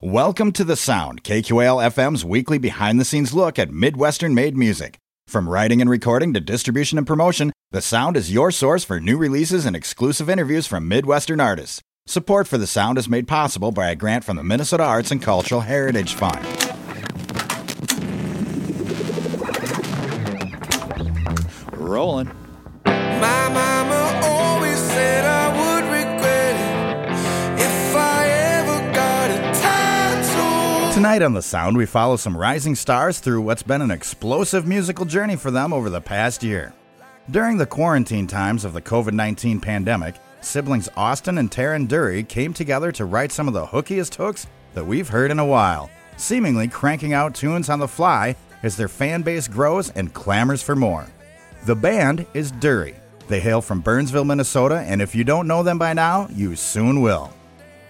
Welcome to The Sound, KQAL FM's weekly behind the scenes look at Midwestern made music. From writing and recording to distribution and promotion, The Sound is your source for new releases and exclusive interviews from Midwestern artists. Support for The Sound is made possible by a grant from the Minnesota Arts and Cultural Heritage Fund. Rolling. Tonight on The Sound, we follow some rising stars through what's been an explosive musical journey for them over the past year. During the quarantine times of the COVID 19 pandemic, siblings Austin and Taryn Durry came together to write some of the hookiest hooks that we've heard in a while, seemingly cranking out tunes on the fly as their fan base grows and clamors for more. The band is Durry. They hail from Burnsville, Minnesota, and if you don't know them by now, you soon will.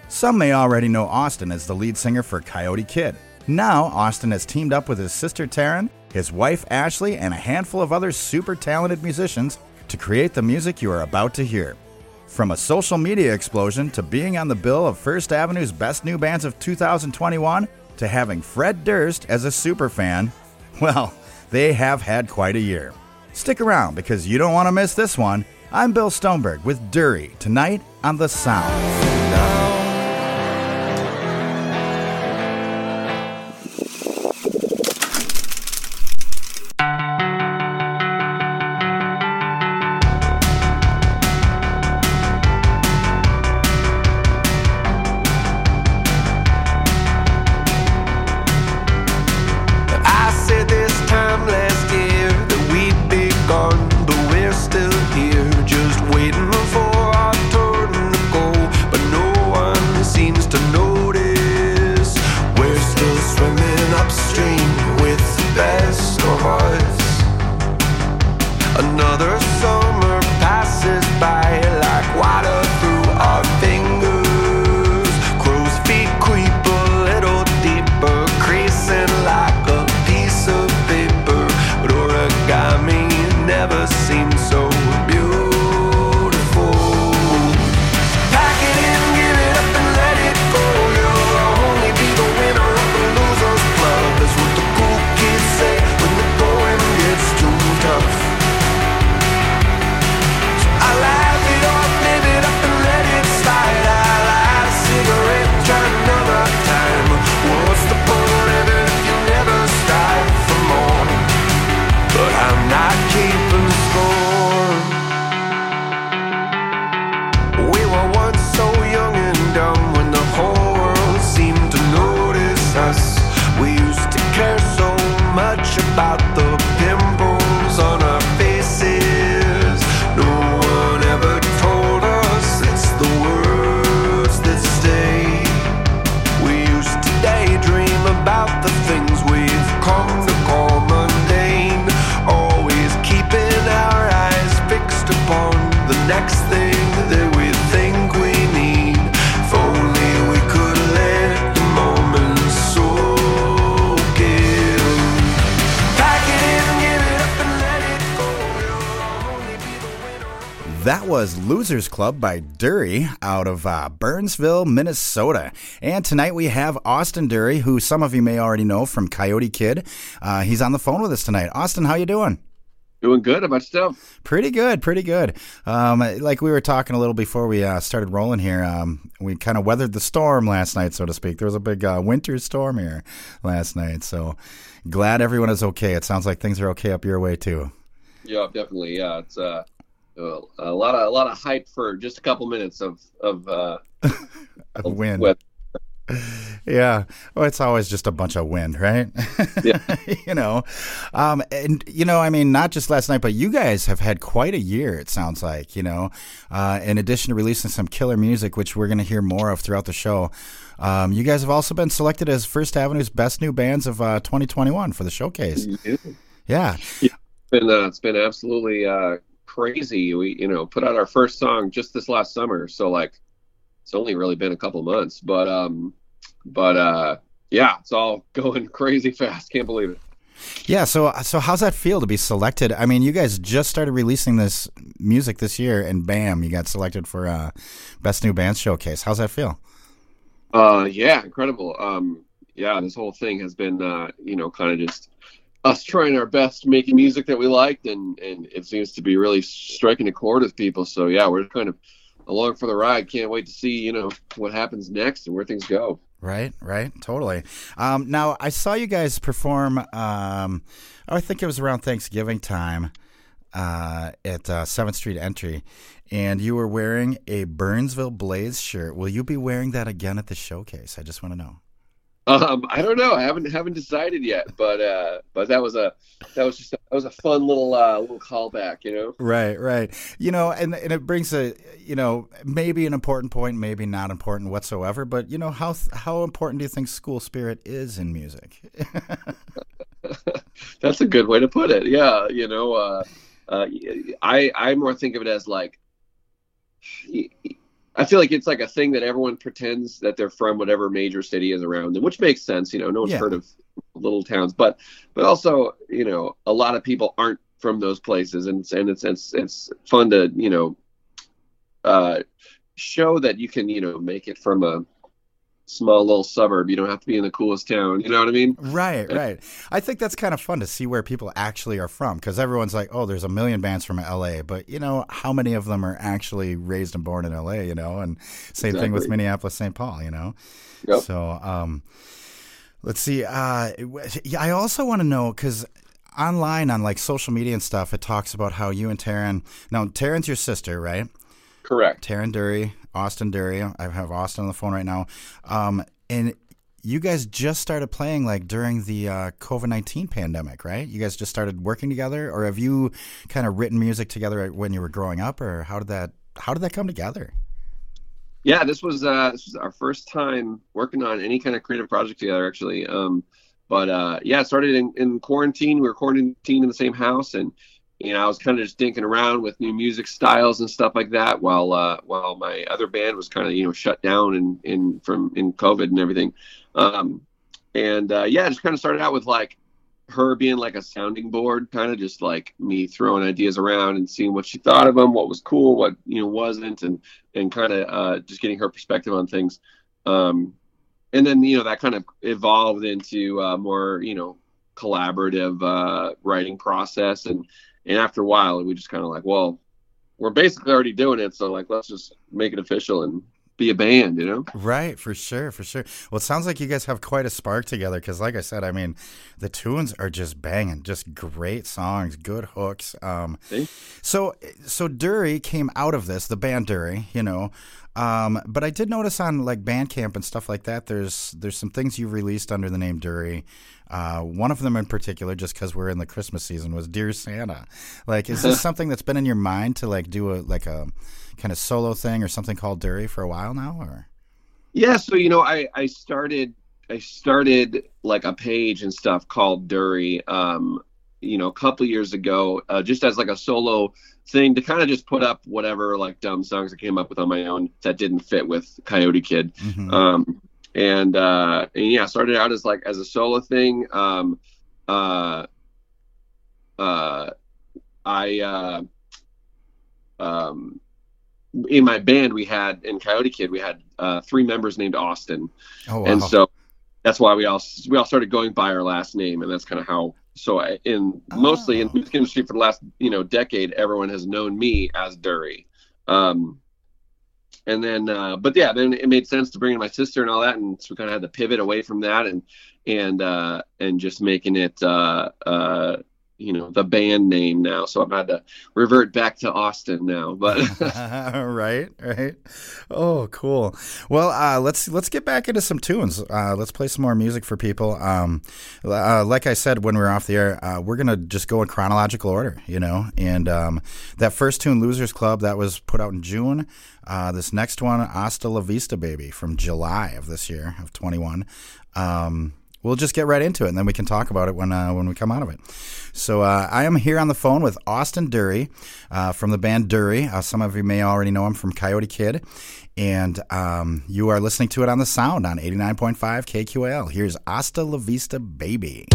Some may already know Austin as the lead singer for Coyote Kid. Now, Austin has teamed up with his sister Taryn, his wife Ashley, and a handful of other super talented musicians to create the music you are about to hear. From a social media explosion to being on the bill of First Avenue's Best New Bands of 2021 to having Fred Durst as a superfan, well, they have had quite a year. Stick around because you don't want to miss this one. I'm Bill Stoneberg with Durry tonight on The Sound. Was Losers Club by Durry out of uh, Burnsville, Minnesota. And tonight we have Austin Durry, who some of you may already know from Coyote Kid. Uh, he's on the phone with us tonight. Austin, how you doing? Doing good about stuff. Pretty good, pretty good. Um, like we were talking a little before we uh, started rolling here, um, we kind of weathered the storm last night, so to speak. There was a big uh, winter storm here last night, so glad everyone is okay. It sounds like things are okay up your way too. Yeah, definitely. Yeah, it's uh, uh, a lot of a lot of hype for just a couple minutes of of uh, Of wind. weather. Yeah. Well, it's always just a bunch of wind, right? Yeah. you know, um, and you know, I mean, not just last night, but you guys have had quite a year. It sounds like, you know, uh, in addition to releasing some killer music, which we're going to hear more of throughout the show. Um, you guys have also been selected as First Avenue's best new bands of uh, 2021 for the showcase. Yeah. It's been uh, it's been absolutely uh, crazy. We you know put out our first song just this last summer, so like it's only really been a couple months, but um, but uh, yeah, it's all going crazy fast. Can't believe it. Yeah, so so how's that feel to be selected? I mean, you guys just started releasing this music this year, and bam, you got selected for uh, best new band showcase. How's that feel? Uh, yeah, incredible. Um, yeah, this whole thing has been, uh, you know, kind of just us trying our best making music that we liked, and and it seems to be really striking a chord with people. So yeah, we're kind of along for the ride. Can't wait to see, you know, what happens next and where things go. Right, right, totally. Um, now I saw you guys perform. Um, oh, I think it was around Thanksgiving time uh, at uh, Seventh Street Entry, and you were wearing a Burnsville Blaze shirt. Will you be wearing that again at the showcase? I just want to know. Um, I don't know. I haven't haven't decided yet, but uh, but that was a that was just a, that was a fun little uh, little callback, you know. Right, right. You know, and and it brings a you know maybe an important point, maybe not important whatsoever. But you know how how important do you think school spirit is in music? That's a good way to put it. Yeah, you know, uh, uh, I I more think of it as like I feel like it's like a thing that everyone pretends that they're from whatever major city is around them, which makes sense. You know, no one's Yeah. heard of little towns, but but also you know a lot of people aren't from those places, and and it's it's it's fun to you know uh, show that you can you know make it from a small little suburb. You don't have to be in the coolest town. You know what I mean? Right, right. I think that's kind of fun to see where people actually are from because everyone's like, oh, there's a million bands from LA, but you know, how many of them are actually raised and born in LA, you know? And same thing with Minneapolis, St. Paul, you know? Yep. So, um, let's see. Uh, I also want to know because online on like social media and stuff, it talks about how you and Taryn, now, Taryn's your sister, right? Correct. Taryn Durry, Austin Durry. I have Austin on the phone right now. Um, and you guys just started playing like during the uh, COVID 19 pandemic, right? You guys just started working together, or have you kind of written music together when you were growing up, or how did that how did that come together? Yeah, this was uh, this was our first time working on any kind of creative project together, actually. Um, but uh, yeah, it started in, in quarantine. We were quarantined in the same house, and you know, I was kind of just dinking around with new music styles and stuff like that, while uh, while my other band was kind of you know shut down in in from in COVID and everything. Um, and uh, yeah, just kind of started out with like her being like a sounding board, kind of just like me throwing ideas around and seeing what she thought of them, what was cool, what you know wasn't, and and kind of uh, just getting her perspective on things. Um, and then you know that kind of evolved into uh, more you know collaborative uh, writing process, and and after a while we just kind of like, well, we're basically already doing it, so like let's just make it official and be a band, you know? Right, for sure, for sure. Well, it sounds like you guys have quite a spark together because, like I said, I mean, the tunes are just banging, just great songs, good hooks. Um, Thanks. so, so Durry came out of this, the band Durry, you know. Um, but I did notice on like Bandcamp and stuff like that, there's there's some things you've released under the name Durry. Uh, one of them in particular, just because we're in the Christmas season, was "Dear Santa." Like, is this something that's been in your mind to like do a like a kind of solo thing or something called Durry for a while now, or? Yeah, so you know, I I started I started like a page and stuff called Durry, um, you know, a couple years ago, uh, just as like a solo thing to kind of just put up whatever like dumb songs I came up with on my own that didn't fit with Coyote Kid. Mhm. Um, and uh, and yeah, started out as like as a solo thing. Um, uh, uh, I uh, um, in my band we had in Coyote Kid we had uh, three members named Austin, oh wow. and so that's why we all we all started going by our last name, and that's kind of how. So I, in mostly in Oh. music industry for the last you know decade, everyone has known me as Durry. Um, and then, uh, but yeah, then it made sense to bring in my sister and all that, and so we kind of had to pivot away from that and and uh, and just making it uh, uh, you know the band name now. So I've had to revert back to Austin now, but. right, right. Oh, cool. Well, uh, let's let's get back into some tunes. Uh, let's play some more music for people. Um, uh, like I said when we were off the air, uh, we're gonna just go in chronological order, you know. And um, that first tune, "Losers Club," that was put out in June. Uh, this next one, "Hasta La Vista, Baby," from July of this year of twenty one. Um, we'll just get right into it, and then we can talk about it when uh, when we come out of it. So uh, I am here on the phone with Austin Durry uh, from the band Durry. Uh, some of you may already know him from Coyote Kid, and um, you are listening to it on the Sound on eighty nine point five KQL. Here's Hasta La Vista, Baby.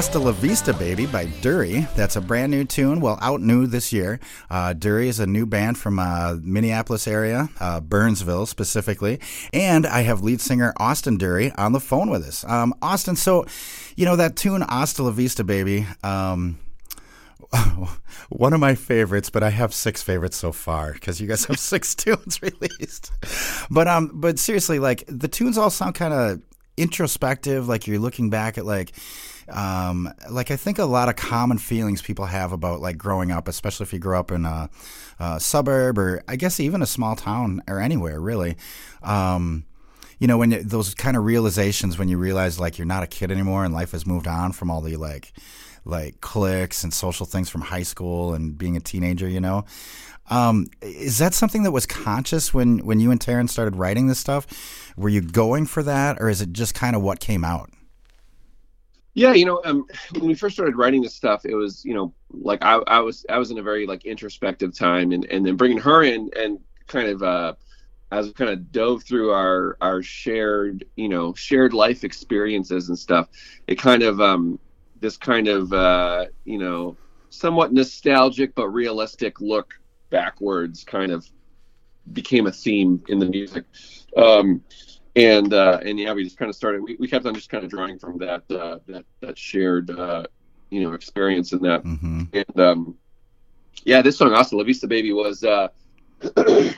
Hasta La Vista Baby by Durry. That's a brand new tune, well, out new this year. Uh, Durry is a new band from uh, Minneapolis area, uh, Burnsville specifically. And I have lead singer Austin Durry on the phone with us. Um, Austin, so, you know, that tune Hasta La Vista Baby, um, one of my favorites, but I have six favorites so far because you guys have six tunes released. But um, but seriously, like the tunes all sound kind of introspective. Like you're looking back at like, um, like I think a lot of common feelings people have about like growing up, especially if you grow up in a, a suburb or I guess even a small town or anywhere really. Um, you know, when you, those kind of realizations when you realize like you're not a kid anymore and life has moved on from all the like like cliques and social things from high school and being a teenager, you know. Um, is that something that was conscious when when you and Taryn started writing this stuff? Were you going for that, or is it just kind of what came out? Yeah, you know, um, when we first started writing this stuff, it was, you know, like I, I was, I was in a very like introspective time, and and then bringing her in and kind of, uh, as we kind of dove through our our shared, you know, shared life experiences and stuff, it kind of, um, this kind of, uh, you know, somewhat nostalgic but realistic look backwards, kind of became a theme in the music. Um, and uh, and yeah, we just kind of started. We, we kept on just kind of drawing from that uh, that that shared uh, you know experience in that. Mm-hmm. And um, yeah, this song "Hasta La Vista Baby" was uh, sorry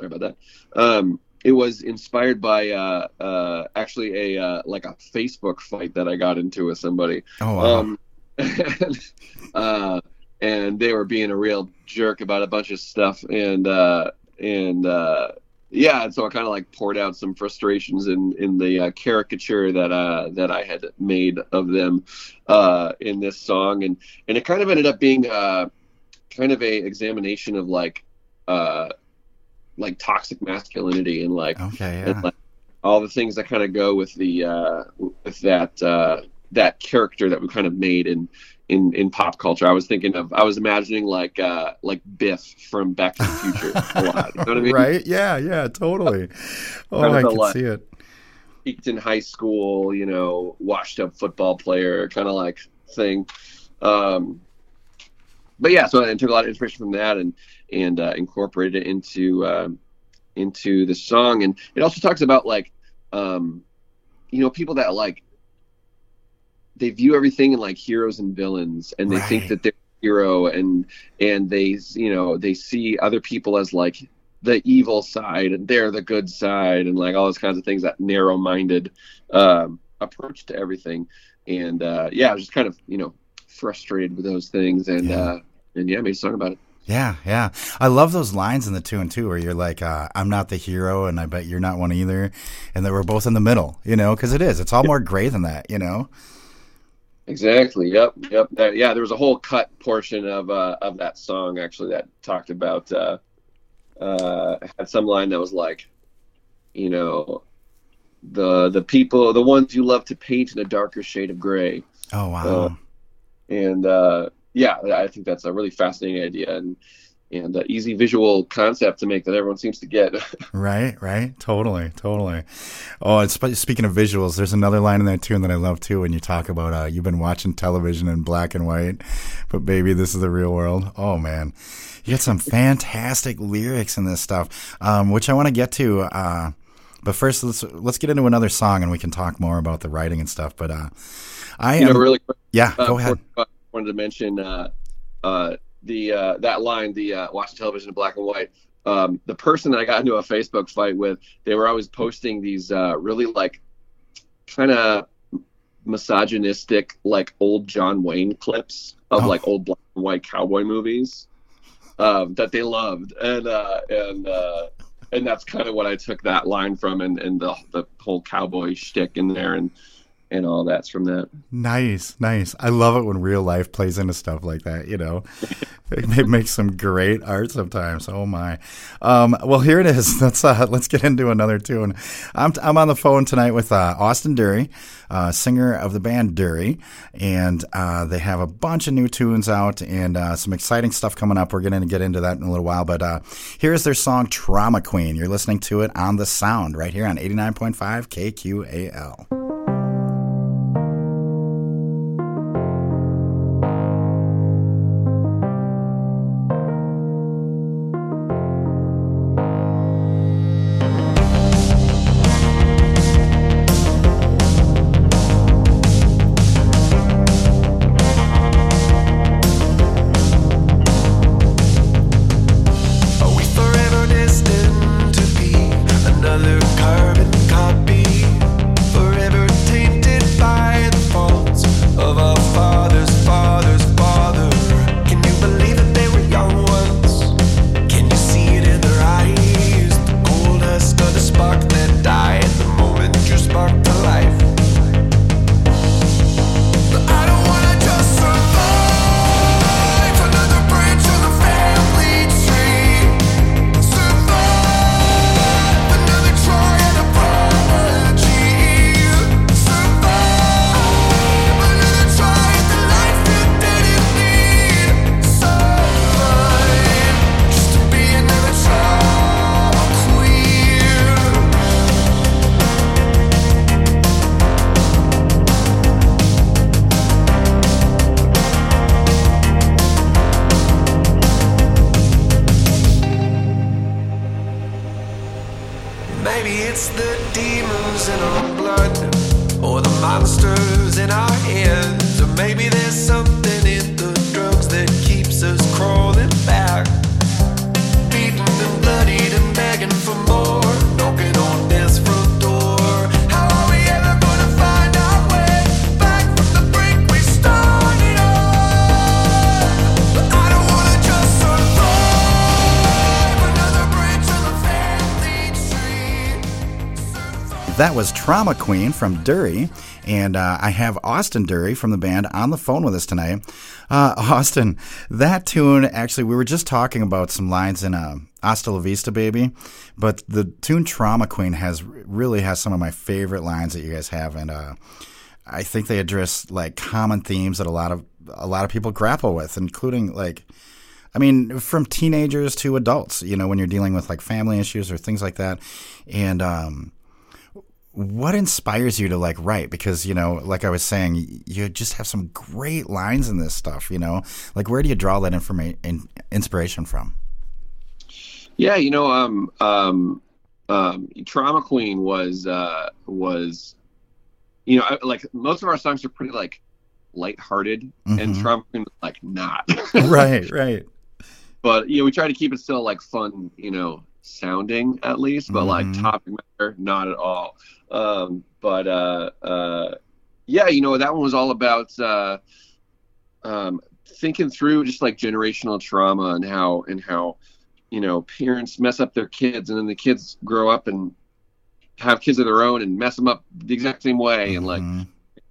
about that. Um, it was inspired by uh, uh, actually a uh, like a Facebook fight that I got into with somebody. Oh wow. Um, and, uh, and they were being a real jerk about a bunch of stuff, and uh, and uh, yeah, and so I kind of like poured out some frustrations in in the uh, caricature that uh, that I had made of them uh, in this song, and and it kind of ended up being uh, kind of a examination of like uh, like toxic masculinity and like okay, and like all the things that kind of go with the uh, with that uh, that character that we kind of made in in in pop culture. I was thinking of I was imagining like uh, like Biff from Back to the Future a lot. You know what I mean? Right? Yeah, yeah, totally. Oh, Kind of I can like- see it. Peaked in high school, you know, washed up football player kind of like thing. Um, but yeah, so I took a lot of inspiration from that and and uh, incorporated it into um, into the song. And it also talks about like um, you know people that like they view everything in like heroes and villains, and they think that they're hero, and and they you know they see other people as like the evil side and they're the good side and like all those kinds of things that narrow-minded um, approach to everything and uh, yeah I was just kind of you know frustrated with those things and Yeah. uh, and yeah made a song about it Yeah, yeah. I love those lines in the two and two where you're like, uh, "I'm not the hero, and I bet you're not one either," and that we're both in the middle. You know, because it is. It's all more gray than that. You know. Exactly. Yep. Yep. That, yeah. There was a whole cut portion of uh, of that song actually that talked about uh, uh, had some line that was like, you know, the the people, the ones you love to paint in a darker shade of gray, Oh wow. Uh, and uh, yeah, I think that's a really fascinating idea and and uh, easy visual concept to make that everyone seems to get. Right, right. Totally, totally. Oh, speaking of visuals, there's another line in that tune that I love too when you talk about uh, you've been watching television in black and white, but baby, this is the real world. Oh man, you got some fantastic lyrics in this stuff, um, which I want to get to. Uh, but first, let's let's get into another song and we can talk more about the writing and stuff. But uh, I you am, know, really quick. yeah. Uh, Go ahead. I wanted to mention uh, uh, the uh, that line, the uh, watching television in black and white. Um, the person that I got into a Facebook fight with, they were always posting these uh, really like kind of misogynistic, like old John Wayne clips of Oh. like old black and white cowboy movies um, that they loved, and uh, and uh, and that's kind of what I took that line from, and, and the the whole cowboy shtick in there, and and all that's from that. Nice, nice. I love it when real life plays into stuff like that. You know, it makes some great art sometimes. Oh my. Um, well, here it is. Let's uh, let's get into another tune. I'm I'm on the phone tonight with uh, Austin Durry, uh, singer of the band Durry, and uh, they have a bunch of new tunes out and uh, some exciting stuff coming up. We're going to get into that in a little while, but uh, here's their song "Trauma Queen." You're listening to it on the Sound right here on 89.5 KQAL. That was Trauma Queen from Durry, and uh, I have Austin Durry from the band on the phone with us tonight. Uh, Austin, that tune, actually, we were just talking about some lines in uh, Hasta La Vista Baby, but the tune Trauma Queen has really has some of my favorite lines that you guys have, and uh, I think they address like common themes that a lot of a lot of people grapple with, including like. I mean, from teenagers to adults, you know, when you're dealing with like family issues or things like that. And um, what inspires you to like write? Because you know like i was saying you just have some great lines in this stuff you know? Like where do you draw that information inspiration from? Yeah you know um um um trauma queen was uh was you know like most of our songs are pretty like lighthearted mm-hmm. and trauma queen was like not. Right right. But you know we try to keep it still like fun you know sounding at least but mm-hmm. like topic matter not at all um, but uh, uh, yeah, you know, that one was all about uh, um, thinking through just like generational trauma and how and how you know parents mess up their kids and then the kids grow up and have kids of their own and mess them up the exact same way mm-hmm. and like mm-hmm.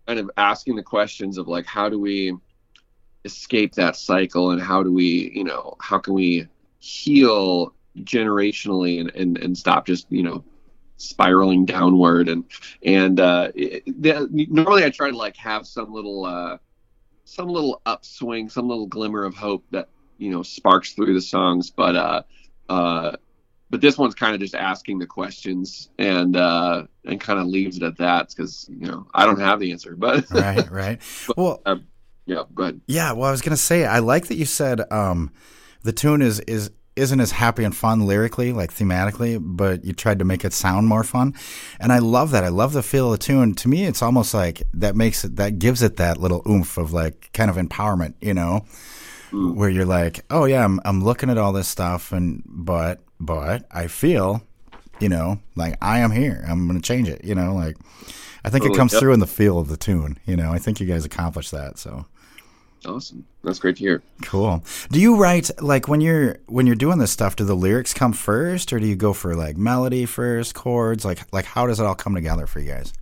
kind of asking the questions of like how do we escape that cycle and how do we you know how can we heal generationally and and, and stop just you know spiraling downward and and uh, the, normally I try to like have some little uh, some little upswing, some little glimmer of hope that you know sparks through the songs, but uh, uh, but this one's kind of just asking the questions and uh, and kind of leaves it at that because you know I don't have the answer, but right, right. But, well, uh, yeah, go ahead. Yeah, well, I was gonna say I like that you said um, the tune is is isn't as happy and fun lyrically, like thematically, but you tried to make it sound more fun. And I love that. I love the feel of the tune. To me, it's almost like that makes it, that gives it that little oomph of like kind of empowerment, you know, mm. where you're like, oh yeah, I'm, I'm looking at all this stuff and, but, but I feel, you know, like I am here. I'm going to change it, you know, like I think totally. it comes yep. through in the feel of the tune, you know, I think you guys accomplished that. So. Awesome. That's great to hear. Cool. Do you write like when you're when you're doing this stuff? Do the lyrics come first, or do you go for like melody first, chords? Like like how does it all come together for you guys?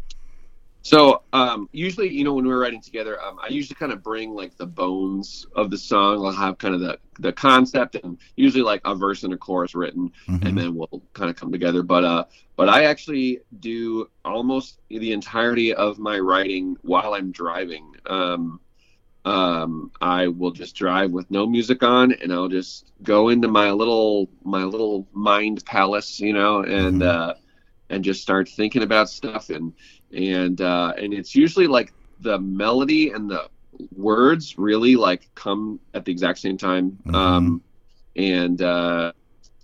So um, usually, you know, when we're writing together, um, I usually kind of bring like the bones of the song. I'll have kind of the the concept and usually like a verse and a chorus written, Mhm. and then we'll kind of come together. But uh, but I actually do almost the entirety of my writing while I'm driving. Um, um, I will just drive with no music on, and I'll just go into my little my little mind palace, you know, and Mhm. uh, and just start thinking about stuff, and and uh, and it's usually like the melody and the words really like come at the exact same time, Mhm. um, and uh,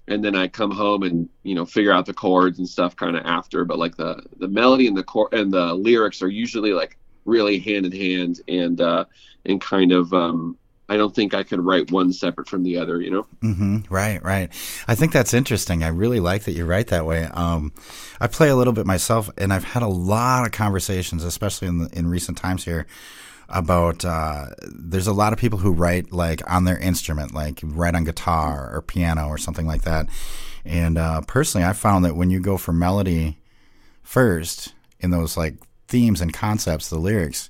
and then I come home and you know figure out the chords and stuff kind of after, but like the the melody and the chord and the lyrics are usually like really hand in hand and uh, and kind of um, I don't think I could write one separate from the other, you know. hmm Right, right. I think that's interesting. I really like that you write that way. Um, I play a little bit myself, and I've had a lot of conversations, especially in the, in recent times here, about. Uh, there's a lot of people who write like on their instrument, like write on guitar or piano or something like that. And uh, personally, I found that when you go for melody first in those like themes and concepts, the lyrics,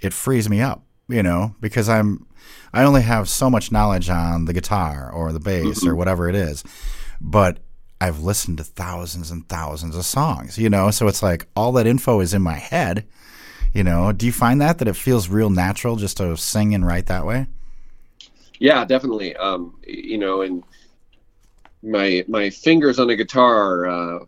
it frees me up, you know, because I'm I only have so much knowledge on the guitar or the bass or whatever it is, but I've listened to thousands and thousands of songs, you know, so it's like all that info is in my head, you know. Do you find that that it feels real natural just to sing and write that way? Yeah, definitely. Um, you know, and my my fingers on the guitar are uh,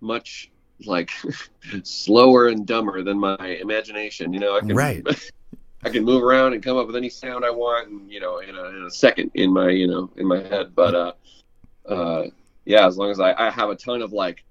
much like slower and dumber than my imagination. You know, I can Right. I can move around and come up with any sound I want, and you know, in a, in a second in my you know in my head. But uh, uh, yeah, as long as I, I have a ton of like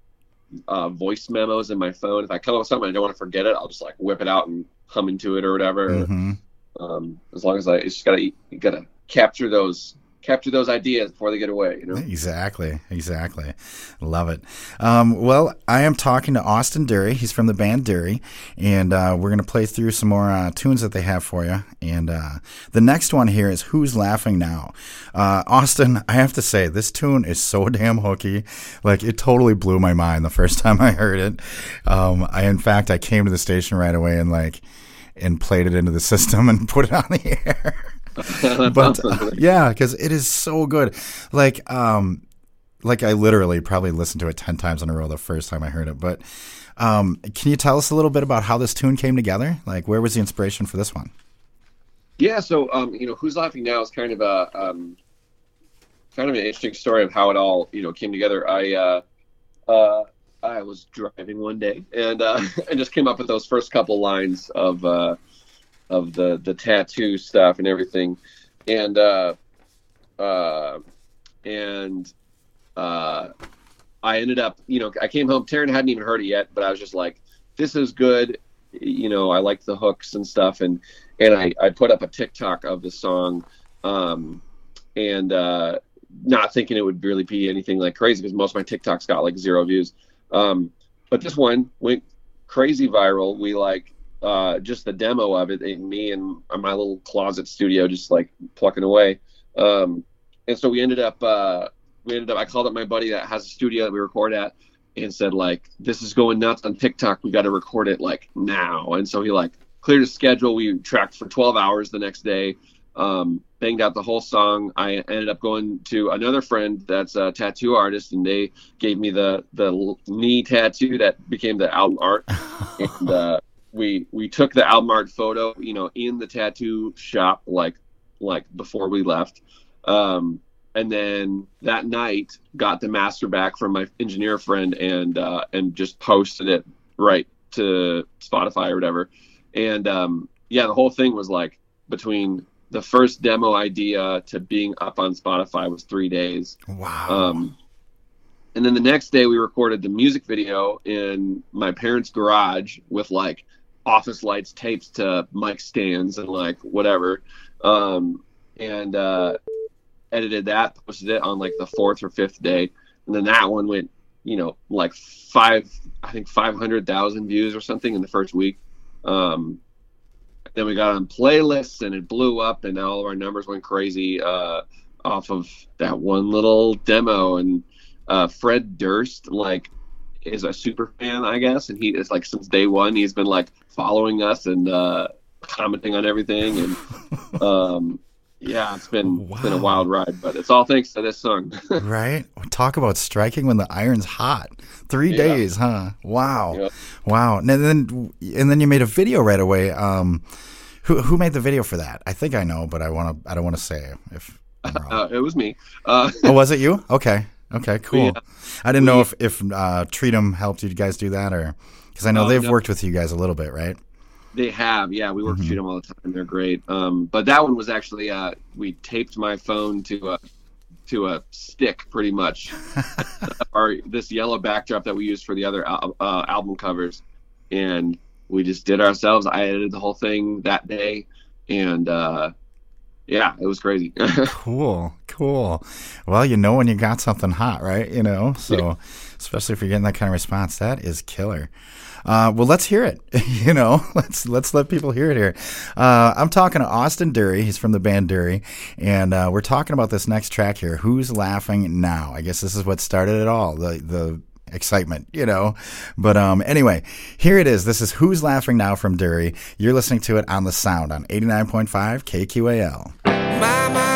uh, voice memos in my phone, if I come up with something I don't want to forget it, I'll just like whip it out and hum into it or whatever. hmm Um, as long as I, it's just gotta you gotta capture those capture those ideas before they get away. You know. Exactly, exactly. Love it. Um, well, I am talking to Austin Durry. He's from the band Durry, and uh, we're going to play through some more uh, tunes that they have for you. And uh, the next one here is Who's Laughing Now? Uh, Austin, I have to say, this tune is so damn hooky. Like, it totally blew my mind the first time I heard it. Um, I, in fact, I came to the station right away and, like, and played it into the system and put it on the air but uh, yeah, because it is so good. Like, um, like I literally probably listened to it ten times in a row the first time I heard it. But um, can you tell us a little bit about how this tune came together? Like, where was the inspiration for this one? Yeah, so um, you know, who's laughing now is kind of a um, kind of an interesting story of how it all you know came together. I uh, uh, I was driving one day and uh, I just came up with those first couple lines of uh, of the the tattoo stuff and everything, and uh, uh, and uh, I ended up you know I came home. Taryn hadn't even heard it yet, but I was just like, this is good. You know, I like the hooks and stuff, and and I, I put up a TikTok of the song, um, and uh, not thinking it would really be anything like crazy because most of my TikToks got like zero views. Um, but this one went crazy viral. We like uh, just the demo of it, and me and my little closet studio just like plucking away. Um, and so we ended up uh, we ended up I called up my buddy that has a studio that we record at and said like this is going nuts on TikTok. We got to record it like now. And so he like cleared his schedule. We tracked for 12 hours the next day. Um, banged out the whole song. I ended up going to another friend that's a tattoo artist, and they gave me the the knee tattoo that became the album art. and uh, we we took the album art photo, you know, in the tattoo shop, like like before we left. Um, and then that night, got the master back from my engineer friend, and uh, and just posted it right to Spotify or whatever. And um, yeah, the whole thing was like between the first demo idea to being up on Spotify was three days. Wow. Um, and then the next day we recorded the music video in my parents' garage with like office lights taped to mic stands and like whatever. Um, and uh, edited that, posted it on like the fourth or fifth day. And then that one went, you know, like five, I think 500,000 views or something in the first week. Um, then we got on playlists and it blew up and all of our numbers went crazy uh, off of that one little demo and uh, fred durst like is a super fan, I guess, and he is like since day one he's been like following us and uh, commenting on everything, and um, yeah, it's been it's been a wild ride, but it's all thanks to this song. right? Talk about striking when the iron's hot. Three Yeah. days, huh? Wow, Yep. wow. And then and then you made a video right away. Um, who who made the video for that? I think I know, but I want to. I don't want to say if. Uh, it was me. Uh, oh, was it you? Okay, okay, cool. Yeah. I didn't know if if uh, Treatum helped you guys do that or because I know Oh, they've no. worked with you guys a little bit, right? They have, yeah. We work Mhm. with them all the time. They're great. Um, but that one was actually uh, we taped my phone to a to a stick, pretty much. Our this yellow backdrop that we used for the other uh, album covers, and we just did ourselves. I edited the whole thing that day, and uh, yeah, it was crazy. Cool, cool. Well, you know when you got something hot, right? You know, so especially if you're getting that kind of response, that is killer. Uh, well, let's hear it. you know, let's let's let people hear it here. Uh, I'm talking to Austin Durry. He's from the band Durry, and uh, we're talking about this next track here. Who's laughing now? I guess this is what started it all. The the excitement, you know. But um, anyway, here it is. This is Who's Laughing Now from Durry. You're listening to it on the Sound on 89.5 KQAL. My mama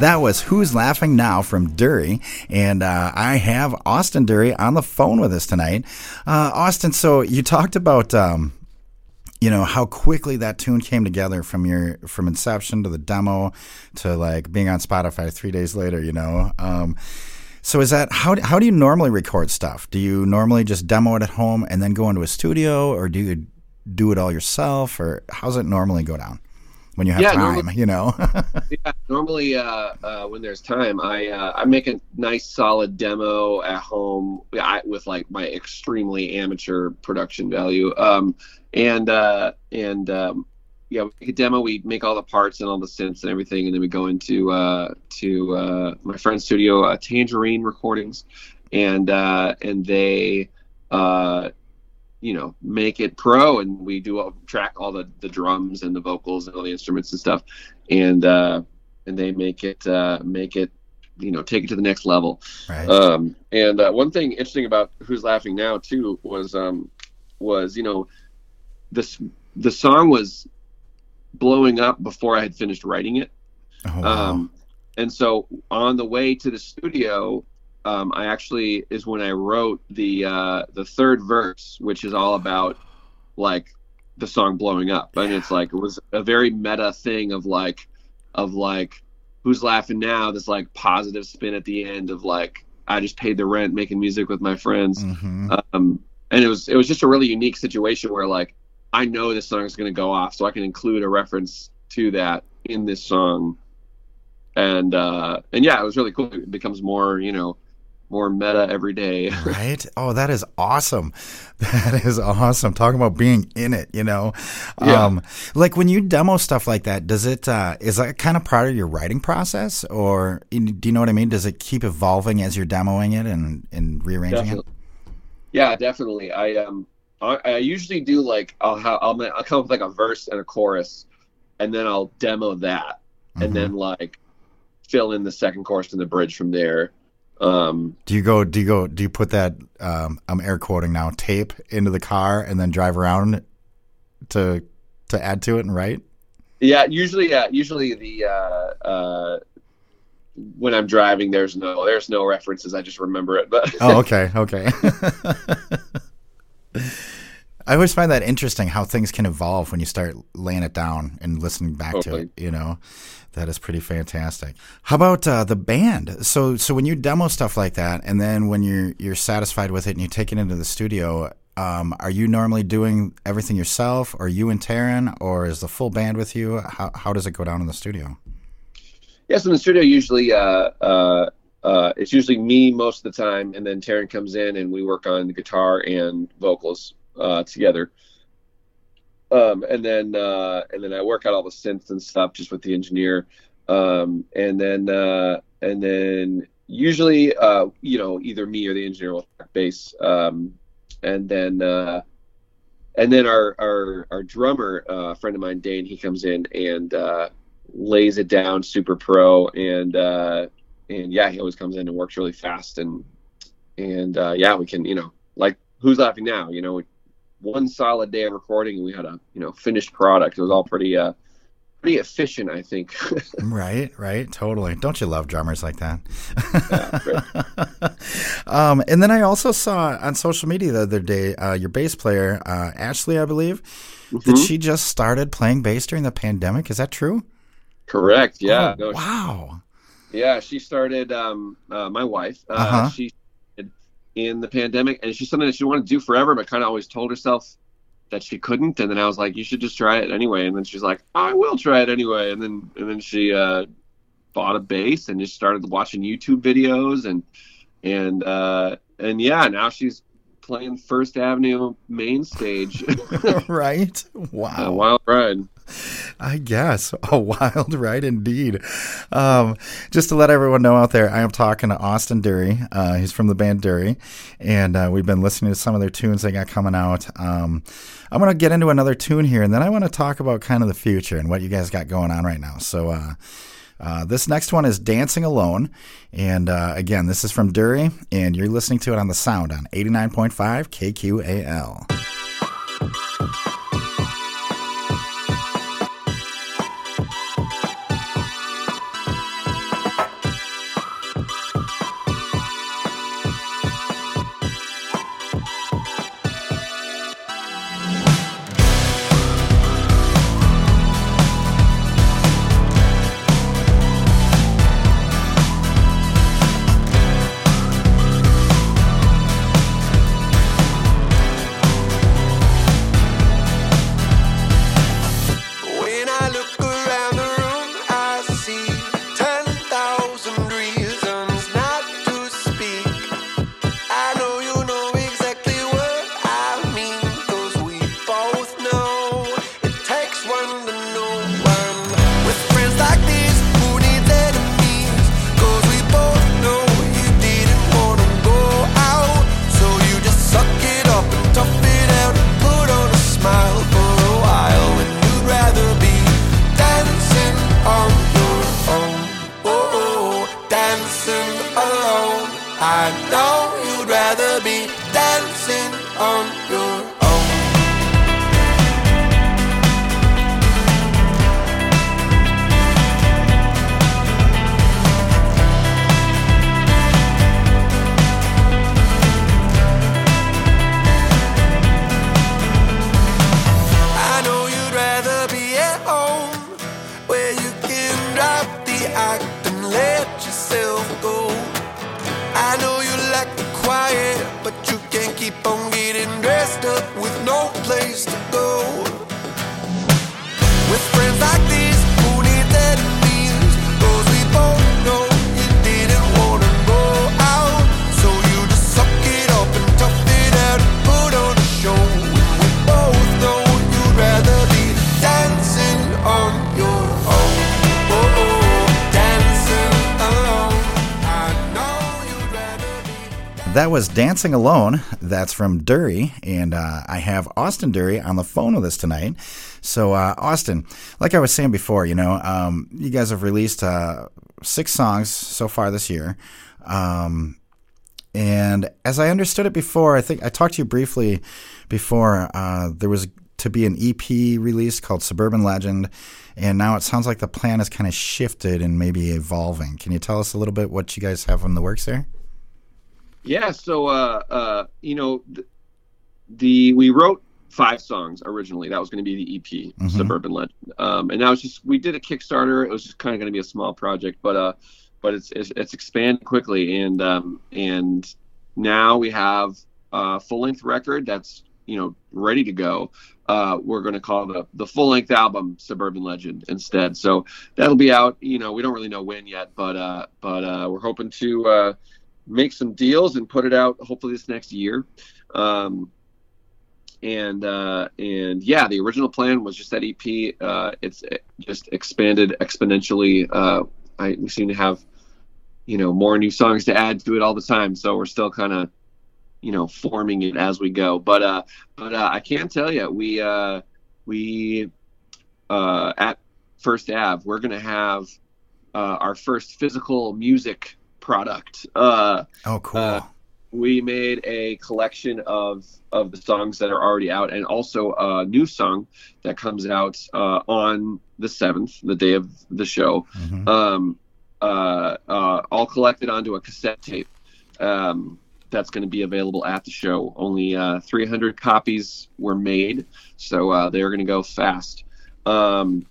That was Who's Laughing Now from Durry. And uh, I have Austin Durry on the phone with us tonight. Uh, Austin, so you talked about. Um, you know how quickly that tune came together from your from inception to the demo to like being on Spotify three days later. You know, um, so is that how how do you normally record stuff? Do you normally just demo it at home and then go into a studio, or do you do it all yourself, or how's it normally go down when you have Yeah, time? normally- you know, yeah, normally uh, uh, when there's time, I uh, I make a nice solid demo at home I, with like my extremely amateur production value. Um, and uh, and um, yeah, we make a demo. We make all the parts and all the synths and everything, and then we go into uh, to uh, my friend's studio, uh, Tangerine Recordings, and uh, and they. Uh, you know, make it pro, and we do all, track all the, the drums and the vocals and all the instruments and stuff, and uh, and they make it uh, make it you know take it to the next level. right? Um, and uh, one thing interesting about Who's Laughing Now too was um, was you know this the song was blowing up before I had finished writing it. oh, wow. Um, and so on the way to the studio, um, I actually is when I wrote the uh, the third verse, which is all about like the song blowing up, and it's like it was a very meta thing of like of like who's laughing now? This like positive spin at the end of like I just paid the rent making music with my friends. Mhm. Um, and it was it was just a really unique situation where like I know this song is going to go off, so I can include a reference to that in this song, and uh, and yeah, it was really cool. It becomes more you know more meta every day. right? Oh, that is awesome. That is awesome. Talking about being in it, you know. Yeah. Um like when you demo stuff like that, does it uh is that kind of part of your writing process or do you know what I mean? Does it keep evolving as you're demoing it and and rearranging Definitely. Yeah, definitely. I um I, I usually do like I'll have I'll, I'll come up with like a verse and a chorus, and then I'll demo that, it? and then like fill in the second chorus and the bridge from there. Um, do you go do you go do you put that um I'm air quoting now, tape into the car and then drive around to to add to it and write? yeah, usually yeah, usually the uh, uh, when I'm driving, there's no there's no references. I just remember it, but Oh, okay, okay. I always find that interesting how things can evolve when you start laying it down and listening back to it. You know, that is pretty fantastic. How about uh, the band? So, so when you demo stuff like that, and then when you're you're satisfied with it and you take it into the studio, um, are you normally doing everything yourself, or you and Taryn, or is the full band with you? How how does it go down in the studio? Yes, in the studio usually uh, uh, uh, it's usually me most of the time, and then Taryn comes in and we work on the guitar and vocals uh, together. Um, and then uh, and then I work out all the synths and stuff just with the engineer. Um, and then uh, and then usually uh, you know either me or the engineer will track bass. Um, and then uh, and then our our our drummer, uh, friend of mine, Dane, he comes in and uh, lays it down super pro and uh and yeah he always comes in and works really fast and and uh yeah we can you know like who's laughing now you know one solid day of recording and we had a you know finished product it was all pretty uh pretty efficient i think Right, right, totally. Don't you love drummers like that? Yeah, um, and then I also saw on social media the other day uh, your bass player uh, Ashley, I believe, that Mhm. she just started playing bass during the pandemic. Is that true? correct yeah Oh, no, wow. Yeah, she started. Um, uh, my wife. Uh, Uh-huh. She in the pandemic, and she's something that she wanted to do forever, but kind of always told herself that she couldn't. And then I was like, "You should just try it anyway." And then she's like, "I will try it anyway." And then and then she uh, bought a bass and just started watching YouTube videos and and uh, and yeah, now she's playing First Avenue main stage. right? Wow. wild ride. I guess a wild ride indeed. Um, just to let everyone know out there, I am talking to Austin Durry. Uh, he's from the band Durry, and uh, we've been listening to some of their tunes they got coming out. Um, I'm going to get into another tune here, and then I want to talk about kind of the future and what you guys got going on right now. So. Uh, uh, this next one is Dancing Alone. And uh, again, this is from Durry, and you're listening to it on the sound on 89.5 KQAL. Dancing Alone. That's from Durry. And uh, I have Austin Durry on the phone with us tonight. So, uh, Austin, like I was saying before, you know, um, you guys have released uh, six songs so far this year. Um, and as I understood it before, I think I talked to you briefly before. Uh, there was to be an EP release called Suburban Legend, and now it sounds like the plan has kind of shifted and maybe evolving. Can you tell us a little bit what you guys have in the works there? Yeah, so uh, uh, you know, the, the we wrote five songs originally. That was going to be the EP, Mhm. Suburban Legend. Um, and now it's just we did a Kickstarter. It was just kind of going to be a small project, but uh, but it's it's, it's expanded quickly, and um, and now we have a full length record that's you know ready to go. Uh, we're going to call the the full length album Suburban Legend instead. So that'll be out. You know, we don't really know when yet, but uh, but uh, we're hoping to uh, make some deals and put it out hopefully this next year. Um, and uh, and yeah, the original plan was just that EP. Uh, it's uh, just expanded exponentially. Uh, I we seem to have you know more new songs to add to it all the time, so we're still kind of you know forming it as we go. But uh, but uh, I can tell you, we uh, we uh, at First Ave, we're gonna have uh, our first physical music product. Uh, Oh, cool. Uh, we made a collection of of the songs that are already out and also a new song that comes out uh, on the 7th the day of the show Mhm. um, uh, uh, all collected onto a cassette tape um, that's going to be available at the show only uh, 300 copies were made so uh, they're going to go fast um,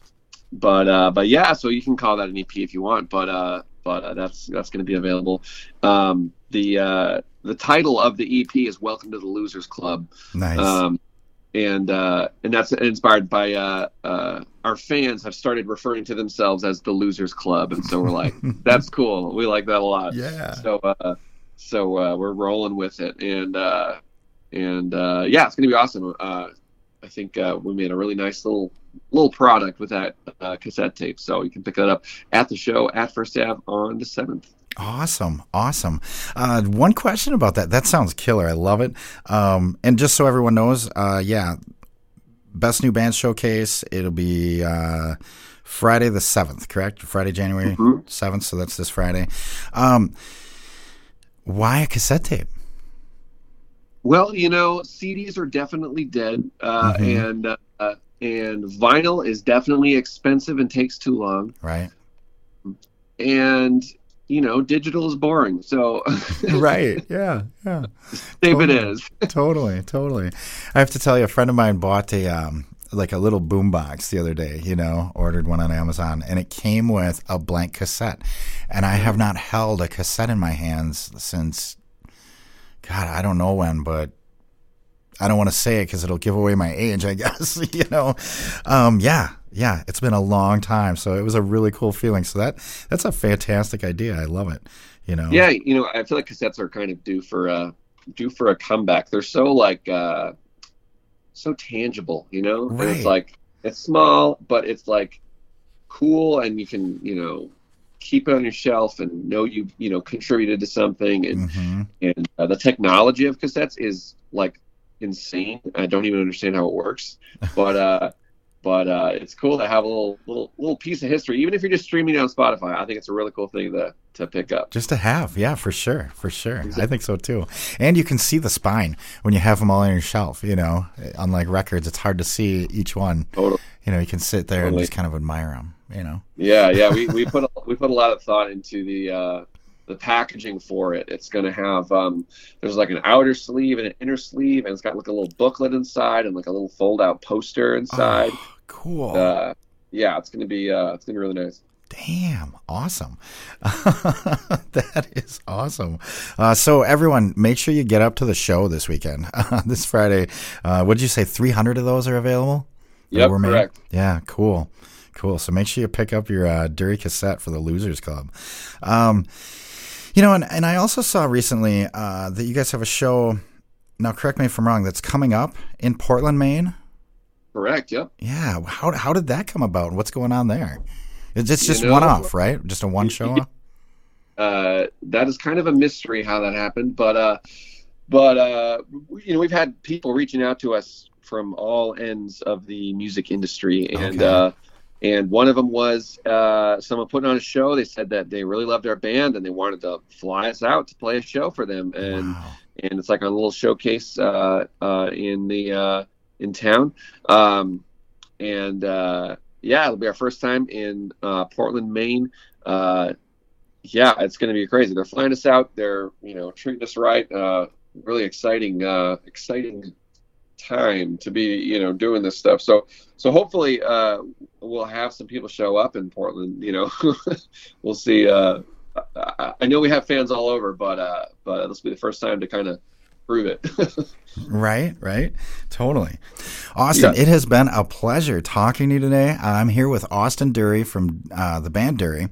but uh, but yeah so you can call that an ep if you want but uh, but uh, that's that's going to be available um, the uh, the title of the EP is "Welcome to the Losers Club," nice. um, and uh, and that's inspired by uh, uh, our fans have started referring to themselves as the Losers Club, and so we're like, that's cool. We like that a lot. yeah. So uh, so uh, we're rolling with it, and uh, and uh, yeah, it's gonna be awesome. Uh, I think uh, we made a really nice little little product with that uh, cassette tape, so you can pick that up at the show at First Ave on the seventh. Awesome, awesome. Uh, one question about that. That sounds killer. I love it. Um, and just so everyone knows, uh, yeah, best new band showcase. It'll be uh, Friday the seventh, correct? Friday, January Mhm. 7th. So that's this Friday. Um, why a cassette tape? Well, you know, CDs are definitely dead, uh, Mhm. and uh, and vinyl is definitely expensive and takes too long, Right. and you know, digital is boring. So right. Yeah. Yeah. it Totally. is. totally, totally. I have to tell you, a friend of mine bought a um, like a little boombox the other day. You know, ordered one on Amazon, and it came with a blank cassette. And I have not held a cassette in my hands since, God, I don't know when, but I don't want to say it because it'll give away my age. I guess you know. Um, yeah, yeah. It's been a long time, so it was a really cool feeling. So that that's a fantastic idea. I love it. You know. Yeah, you know, I feel like cassettes are kind of due for a due for a comeback. They're so like uh, so tangible, you know. And Right. it's like it's small, but it's like cool, and you can you know keep it on your shelf and know you you know contributed to something and hmm and uh, the technology of cassettes is like insane. I don't even understand how it works, but uh, but uh, it's cool to have a little little little piece of history, even if you're just streaming on Spotify. I think it's a really cool thing to to pick up. Just to have, yeah, for sure, for sure. I think so too. And you can see the spine when you have them all on your shelf. You know, unlike records, it's hard to see each one. Totally. You know, you can sit there and just kind of admire them. You know, Yeah, yeah, we, we put a, we put a lot of thought into the uh, the packaging for it. It's going to have um, there's like an outer sleeve and an inner sleeve, and it's got like a little booklet inside and like a little fold out poster inside. Oh, cool. Uh, yeah, it's going to be uh, it's going to be really nice. Damn, awesome. that is awesome. Uh, so, everyone, make sure you get up to the show this weekend, this Friday. Uh, what did you say? 300 of those are available? Yep, were made? correct. Yeah, cool. Cool. So, make sure you pick up your uh, Durry cassette for the Losers Club. Um, you know, and, and I also saw recently uh, that you guys have a show. Now, correct me if I'm wrong, that's coming up in Portland, Maine. Correct. Yep. Yeah. How, how did that come about? What's going on there? It's just, You know- one off, right? Just a one show uh, that is kind of a mystery how that happened. But uh, but uh, you know, we've had people reaching out to us from all ends of the music industry, and Okay. uh, and one of them was uh, someone putting on a show. They said that they really loved our band and they wanted to fly us out to play a show for them, and Wow. and it's like a little showcase uh, uh, in the uh, in town. Um, and uh, yeah, it'll be our first time in uh, Portland, Maine. Uh, yeah, it's going to be crazy. They're flying us out. They're you know treating us right. Uh, really exciting, uh, exciting time to be you know doing this stuff. So so hopefully uh, we'll have some people show up in Portland. You know, we'll see. Uh, I, I know we have fans all over, but uh, but this will be the first time to kind of prove it. Right, right. Totally. Austin, Yeah. it has been a pleasure talking to you today. I'm here with Austin Durry from uh, the band Durry.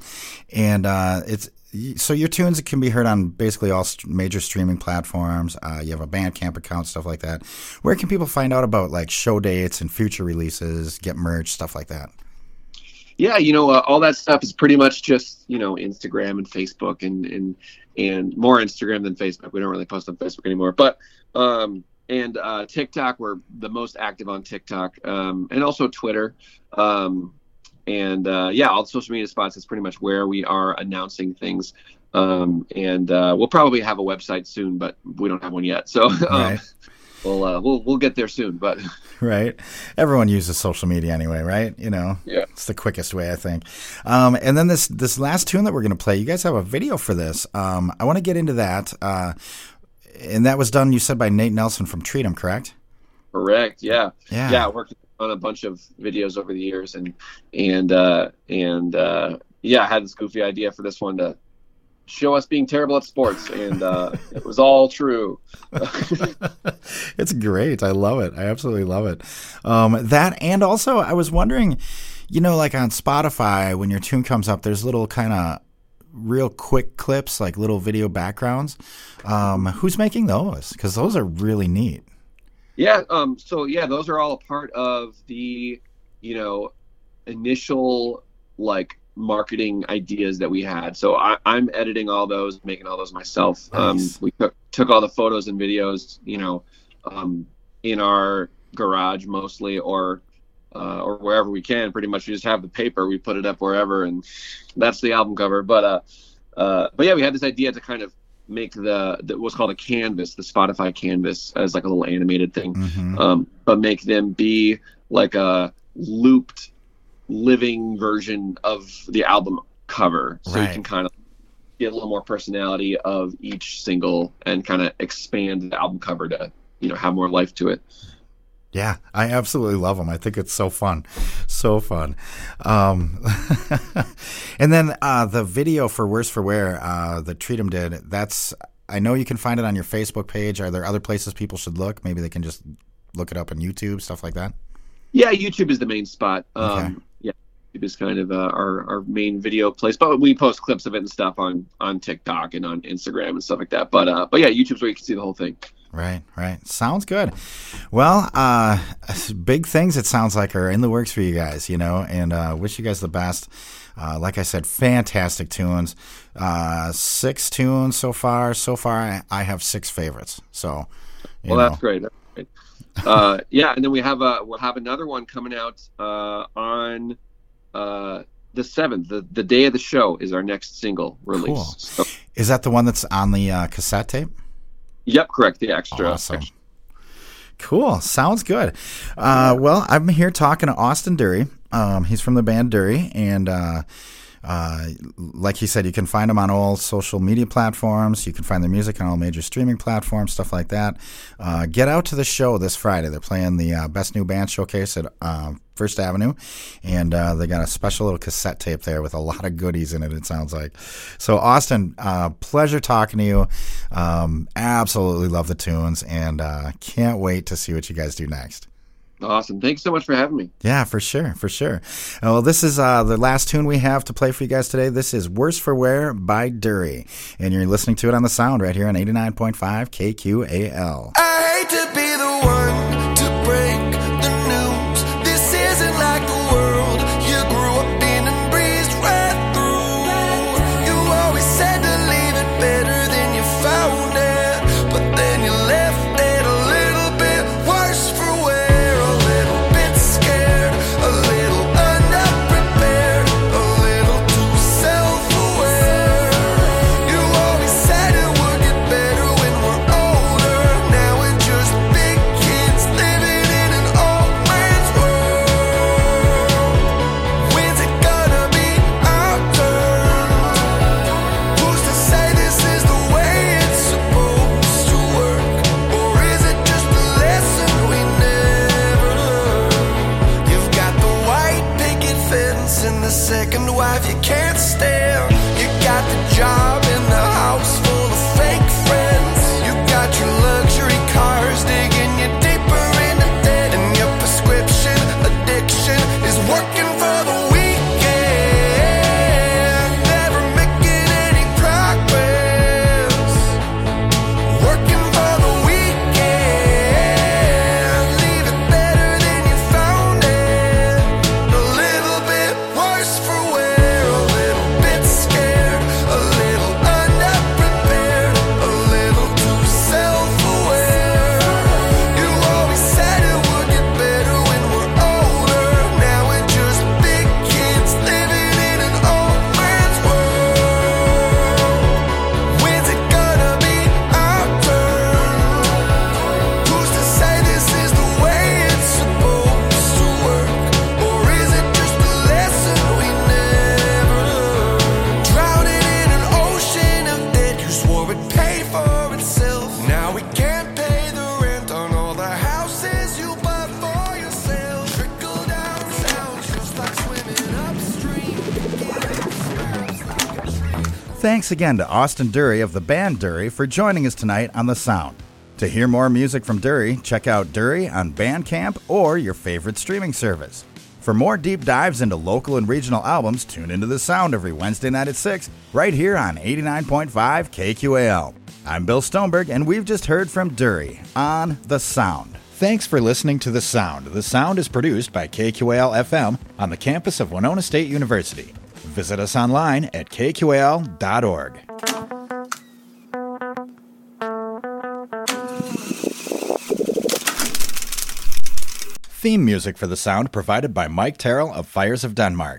And uh, it's so your tunes can be heard on basically all major streaming platforms. Uh, you have a Bandcamp account, stuff like that. Where can people find out about like show dates and future releases, get merch, stuff like that? yeah, you know, uh, all that stuff is pretty much just you know Instagram and Facebook and and and more Instagram than Facebook. We don't really post on Facebook anymore, but um and uh, TikTok. We're the most active on TikTok, um, and also Twitter. Um, and uh, yeah, all the social media spots is pretty much where we are announcing things. Um, and uh, we'll probably have a website soon, but we don't have one yet. So um, Right. we'll uh, we'll we'll get there soon. But right? Everyone uses social media anyway, right? You know, Yeah. it's the quickest way, I think. Um, and then this this last tune that we're going to play, you guys have a video for this. Um, I want to get into that. Uh, and that was done, you said, by Nate Nelson from Treat 'em, correct? Correct. Yeah. Yeah. Yeah. Worked on a bunch of videos over the years, and and uh, and uh, yeah, I had this goofy idea for this one to show us being terrible at sports, and uh, it was all true. it's great. I love it. I absolutely love it. Um, that and also, I was wondering, you know, like on Spotify, when your tune comes up, there's little kind of real quick clips, like little video backgrounds. Um, who's making those? Because those are really neat. Yeah. Um. So yeah, those are all a part of the, you know, initial like marketing ideas that we had. So I, I'm editing all those, making all those myself. Um, we took took all the photos and videos, you know, um, in our garage mostly, or uh, or wherever we can. Pretty much, we just have the paper, we put it up wherever, and that's the album cover. But uh, uh, but yeah, we had this idea to kind of make the, the what's called a canvas, the Spotify canvas, as like a little animated thing. Hmm um, but make them be like a looped living version of the album cover. So Right. you can kind of get a little more personality of each single and kind of expand the album cover to you know have more life to it Yeah, I absolutely love them. I think it's so fun, so fun. Um, and then uh, the video for Worse for Wear uh, that Treatum did. That's I know you can find it on your Facebook page. Are there other places people should look? Maybe they can just look it up on YouTube, stuff like that. yeah youtube is the main spot um, Okay. yeah youtube is kind of uh, our, our main video place but we post clips of it and stuff on on tiktok and on instagram and stuff like that but uh but yeah youtube's where you can see the whole thing Right, right. Sounds good. Well, uh, big things it sounds like are in the works for you guys, you know, and uh, wish you guys the best. Uh, like I said, fantastic tunes. Uh, six tunes so far. So far, I, I have six favorites. So, you Well, know. that's great. That's great. uh, yeah, and then we have a we'll have another one coming out uh, on uh, the seventh. The the day of the show is our next single release. Cool. So, Is that the one that's on the uh, cassette tape? Yep, correct. The extra. Awesome. Cool. Sounds good. Uh, well, I'm here talking to Austin Durry. Um, he's from the band Durry, and uh, uh, like he said, you can find them on all social media platforms. You can find their music on all major streaming platforms, stuff like that. Uh, get out to the show this Friday. They're playing the uh, Best New Band Showcase at uh, First Avenue, and uh, they got a special little cassette tape there with a lot of goodies in it. It sounds like. So, Austin, uh, pleasure talking to you. Um, absolutely love the tunes, and uh, can't wait to see what you guys do next. Awesome. Thanks so much for having me. Yeah, for sure, for sure. Well, this is uh, the last tune we have to play for you guys today. This is Worse for Wear by Durry. And you're listening to it on the sound right here on 89.5 KQAL. I hate to be the one Thanks again to Austin Durry of the band Durry for joining us tonight on The Sound. To hear more music from Durry, check out Durry on Bandcamp or your favorite streaming service. For more deep dives into local and regional albums, tune into The Sound every Wednesday night at 6, right here on 89.5 KQAL. I'm Bill Stoneberg, and we've just heard from Durry on The Sound. Thanks for listening to The Sound. The Sound is produced by KQAL FM on the campus of Winona State University. Visit us online at kqal.org. Theme music for The Sound provided by Mike Terrell of Fires of Denmark.